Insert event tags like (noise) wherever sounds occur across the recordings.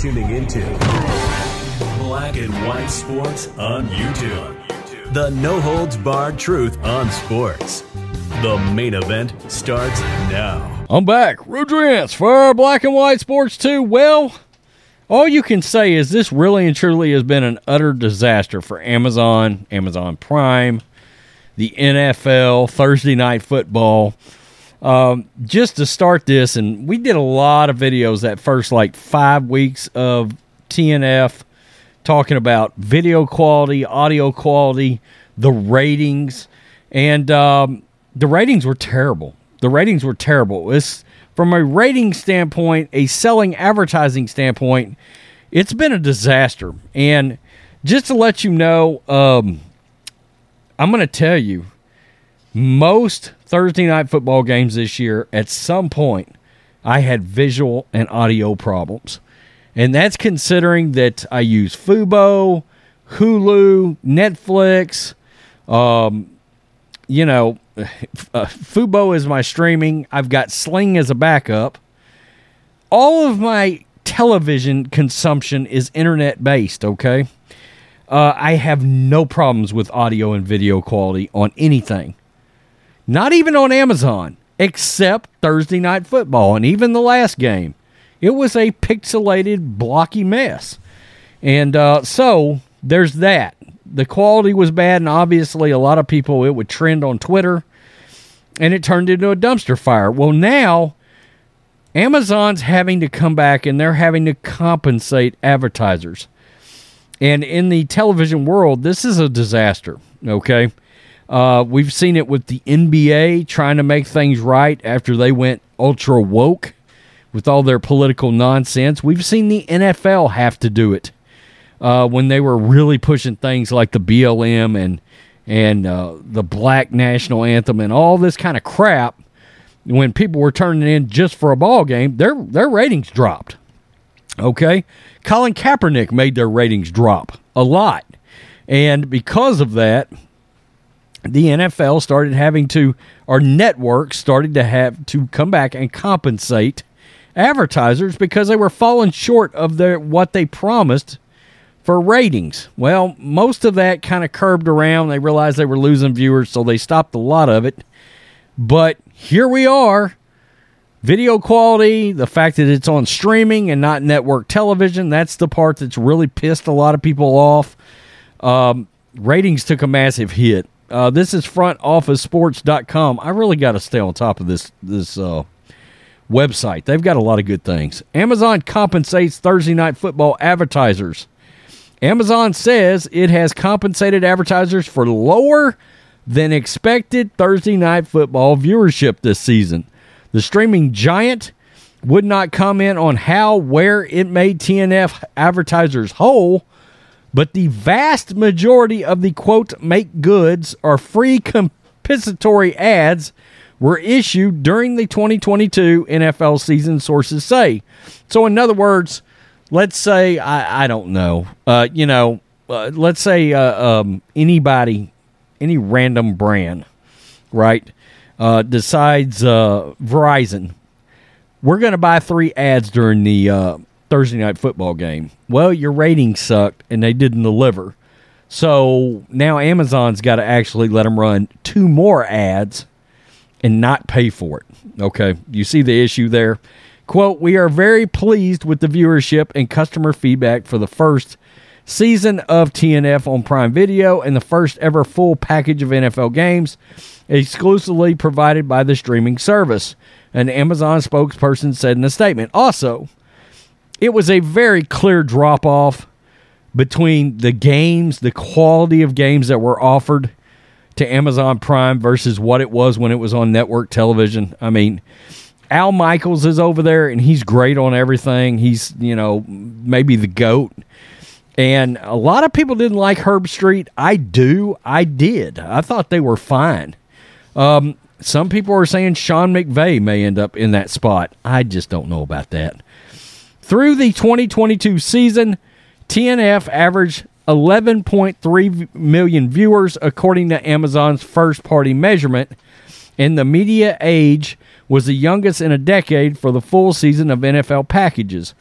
Tuning into Black and White Sports on YouTube. The no holds barred truth on sports. The main event starts now. I'm back. Rudrance for Black and White Sports 2. Well, all you can say is this really and truly has been an utter disaster for Amazon, Amazon Prime, the NFL, Thursday Night Football. Um, just to start this, and we did a lot of videos that first like five weeks of TNF talking about video quality, audio quality, the ratings, and um, the ratings were terrible. The ratings were terrible. It's from a rating standpoint, a selling advertising standpoint, it's been a disaster. And just to let you know, um, I'm going to tell you, most Thursday night football games this year, at some point, I had visual and audio problems. And that's considering that I use Fubo, Hulu, Netflix. Um, you know, (laughs) uh, Fubo is my streaming. I've got Sling as a backup. All of my television consumption is internet based, okay? Uh, I have no problems with audio and video quality on anything. Not even on Amazon, except Thursday Night Football and even the last game. It was a pixelated, blocky mess. And uh, so there's that. The quality was bad, and obviously, a lot of people, it would trend on Twitter, and it turned into a dumpster fire. Well, now Amazon's having to come back and they're having to compensate advertisers. And in the television world, this is a disaster, okay? Uh, we've seen it with the NBA trying to make things right after they went ultra woke with all their political nonsense. We've seen the NFL have to do it uh, when they were really pushing things like the BLM and and uh, the Black National Anthem and all this kind of crap. When people were turning in just for a ball game, their their ratings dropped. Okay, Colin Kaepernick made their ratings drop a lot, and because of that, the NFL started having to, our networks started to have to come back and compensate advertisers because they were falling short of their what they promised for ratings. Well, most of that kind of curbed around. They realized they were losing viewers, so they stopped a lot of it. But here we are. Video quality, the fact that it's on streaming and not network television, that's the part that's really pissed a lot of people off. Um, ratings took a massive hit. Uh, this is frontofficesports.com. I really got to stay on top of this this uh, website. They've got a lot of good things. Amazon compensates Thursday night football advertisers. Amazon says it has compensated advertisers for lower than expected Thursday night football viewership this season. The streaming giant would not comment on how, where it made TNF advertisers whole but the vast majority of the quote make goods or free compensatory ads were issued during the 2022 NFL season, sources say. So, in other words, let's say, I, I don't know, uh, you know, uh, let's say uh, um, anybody, any random brand, right, uh, decides uh, Verizon, we're going to buy three ads during the uh, Thursday night football game. Well, your ratings sucked and they didn't deliver. So now Amazon's got to actually let them run two more ads and not pay for it. Okay, you see the issue there? Quote, we are very pleased with the viewership and customer feedback for the first season of TNF on Prime Video and the first ever full package of NFL games exclusively provided by the streaming service, an Amazon spokesperson said in a statement. Also, it was a very clear drop off between the games, the quality of games that were offered to Amazon Prime versus what it was when it was on network television. I mean, Al Michaels is over there, and he's great on everything. He's you know maybe the goat. And a lot of people didn't like Herbstreit. I do. I did. I thought they were fine. Um, some people are saying Sean McVay may end up in that spot. I just don't know about that. Through the 2022 season, TNF averaged 11.3 million viewers, according to Amazon's first party measurement, and the media age was the youngest in a decade for the full season of NFL packages.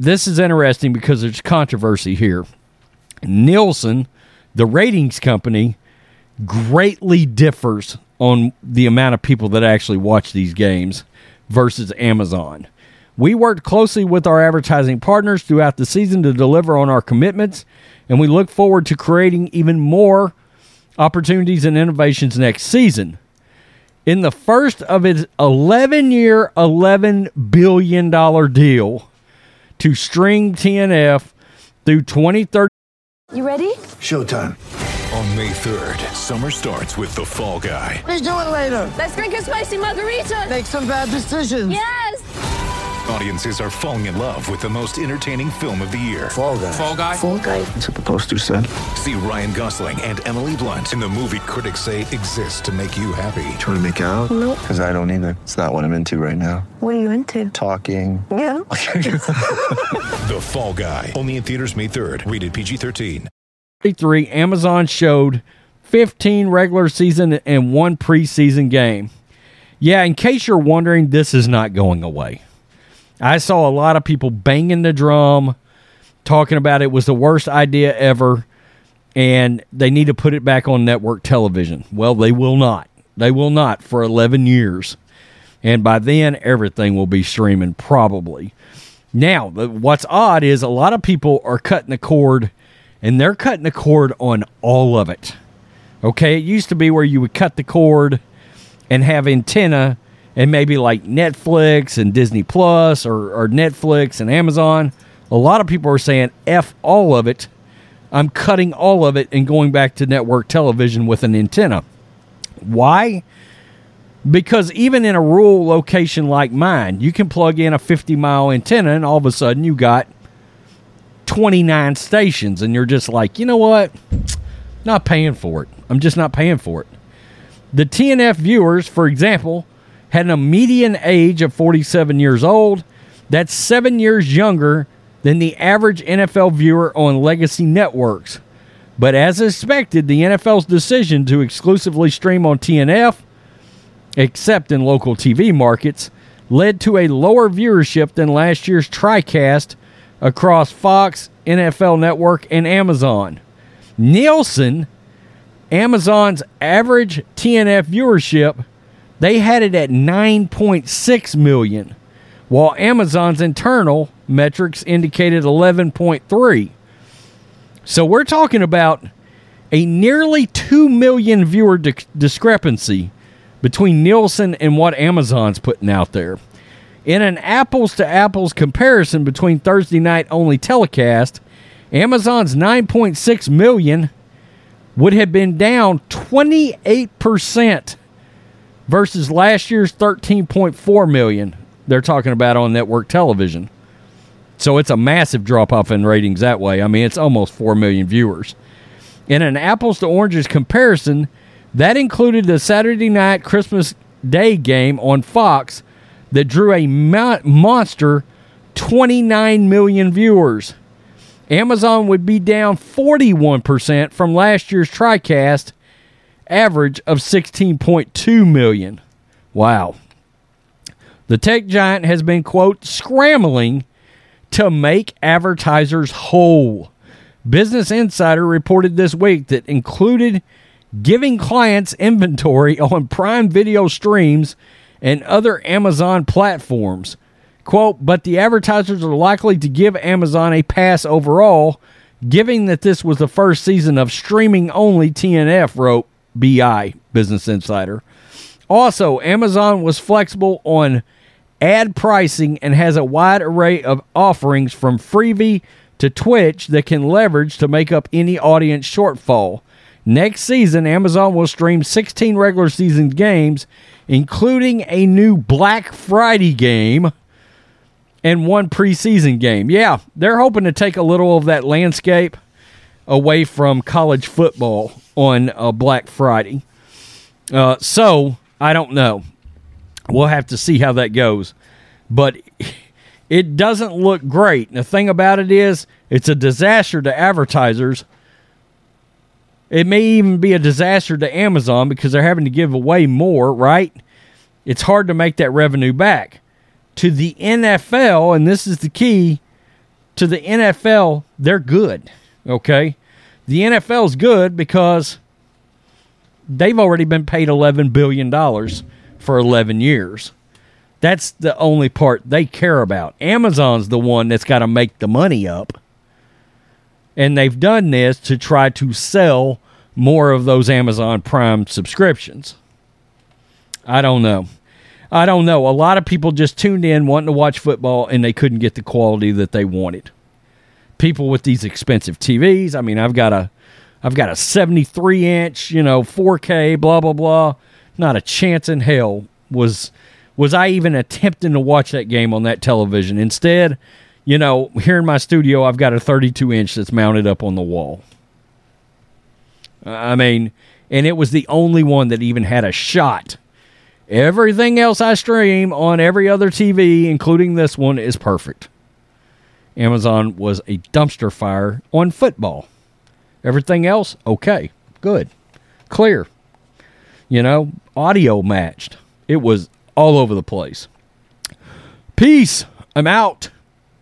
This is interesting because there's controversy here. Nielsen, the ratings company, greatly differs on the amount of people that actually watch these games versus Amazon. We worked closely with our advertising partners throughout the season to deliver on our commitments, and we look forward to creating even more opportunities and innovations next season. In the first of its 11 year, $11 billion deal to string TNF through 2030. You ready? Showtime. On May 3rd, summer starts with The Fall Guy. Let's do it later. Let's drink a spicy margarita. Make some bad decisions. Yes. Audiences are falling in love with the most entertaining film of the year. Fall guy. Fall guy. Fall guy. That's what the poster said. See Ryan Gosling and Emily Blunt in the movie critics say exists to make you happy. Trying to make it out? Nope. Because I don't either. It's not what I'm into right now. What are you into? Talking. Yeah. (laughs) (laughs) The Fall Guy. Only in theaters May 3rd. Rated PG-13. 33, Amazon showed 15 regular season and one preseason game. Yeah, in case you're wondering, this is not going away. I saw a lot of people banging the drum, talking about it was the worst idea ever, and they need to put it back on network television. Well, they will not. They will not for 11 years. And by then, everything will be streaming, probably. Now, what's odd is a lot of people are cutting the cord, and they're cutting the cord on all of it. Okay, it used to be where you would cut the cord and have antenna and maybe like Netflix and Disney Plus or, or Netflix and Amazon. A lot of people are saying F all of it. I'm cutting all of it and going back to network television with an antenna. Why? Because even in a rural location like mine, you can plug in a 50 mile antenna and all of a sudden you got 29 stations and you're just like, you know what? Not paying for it. I'm just not paying for it. The TNF viewers, for example, had a median age of 47 years old. That's seven years younger than the average NFL viewer on legacy networks. But as expected, the NFL's decision to exclusively stream on TNF, except in local TV markets, led to a lower viewership than last year's TriCast across Fox, NFL Network, and Amazon. Nielsen, Amazon's average TNF viewership, they had it at 9.6 million, while Amazon's internal metrics indicated 11.3. So we're talking about a nearly 2 million viewer di- discrepancy between Nielsen and what Amazon's putting out there. In an apples to apples comparison between Thursday night only telecast, Amazon's 9.6 million would have been down 28% versus last year's 13.4 million they're talking about on network television. So it's a massive drop off in ratings that way. I mean, it's almost 4 million viewers. In an apples to oranges comparison, that included the Saturday night Christmas Day game on Fox that drew a mo- monster 29 million viewers. Amazon would be down 41% from last year's TriCast average of 16.2 million. Wow. The tech giant has been, quote, scrambling to make advertisers whole. Business Insider reported this week that included giving clients inventory (laughs) on Prime Video streams and other Amazon platforms. Quote, but the advertisers are likely to give Amazon a pass overall, given that this was the first season of streaming only TNF, wrote BI, Business Insider. Also, Amazon was flexible on ad pricing and has a wide array of offerings from Freevee to Twitch that can leverage to make up any audience shortfall. Next season, Amazon will stream 16 regular season games, including a new Black Friday game and one preseason game. Yeah, they're hoping to take a little of that landscape away from college football on uh, Black Friday. Uh, so, I don't know. We'll have to see how that goes. But (laughs) it doesn't look great. The thing about it is, it's a disaster to advertisers. It may even be a disaster to Amazon because they're having to give away more, right? It's hard to make that revenue back. To the NFL, and this is the key to the NFL, they're good. Okay? The NFL is good because they've already been paid $11 billion for 11 years. That's the only part they care about. Amazon's the one that's got to make the money up. And they've done this to try to sell more of those Amazon Prime subscriptions. I don't know. I don't know. A lot of people just tuned in wanting to watch football and they couldn't get the quality that they wanted. People with these expensive TVs. I mean, I've got a I've got a 73 inch, you know, 4K, blah blah blah. Not a chance in hell was was I even attempting to watch that game on that television. Instead, you know, here in my studio, I've got a 32 inch that's mounted up on the wall. I mean, and it was the only one that even had a shot. Everything else I stream on every other TV, including this one, is perfect. Amazon was a dumpster fire on football. Everything else, okay, good, clear. You know, audio matched. It was all over the place. Peace. I'm out.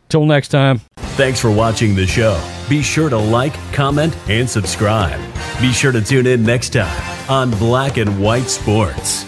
Till next time. Thanks for watching the show. Be sure to like, comment, and subscribe. Be sure to tune in next time on Black and White Sports.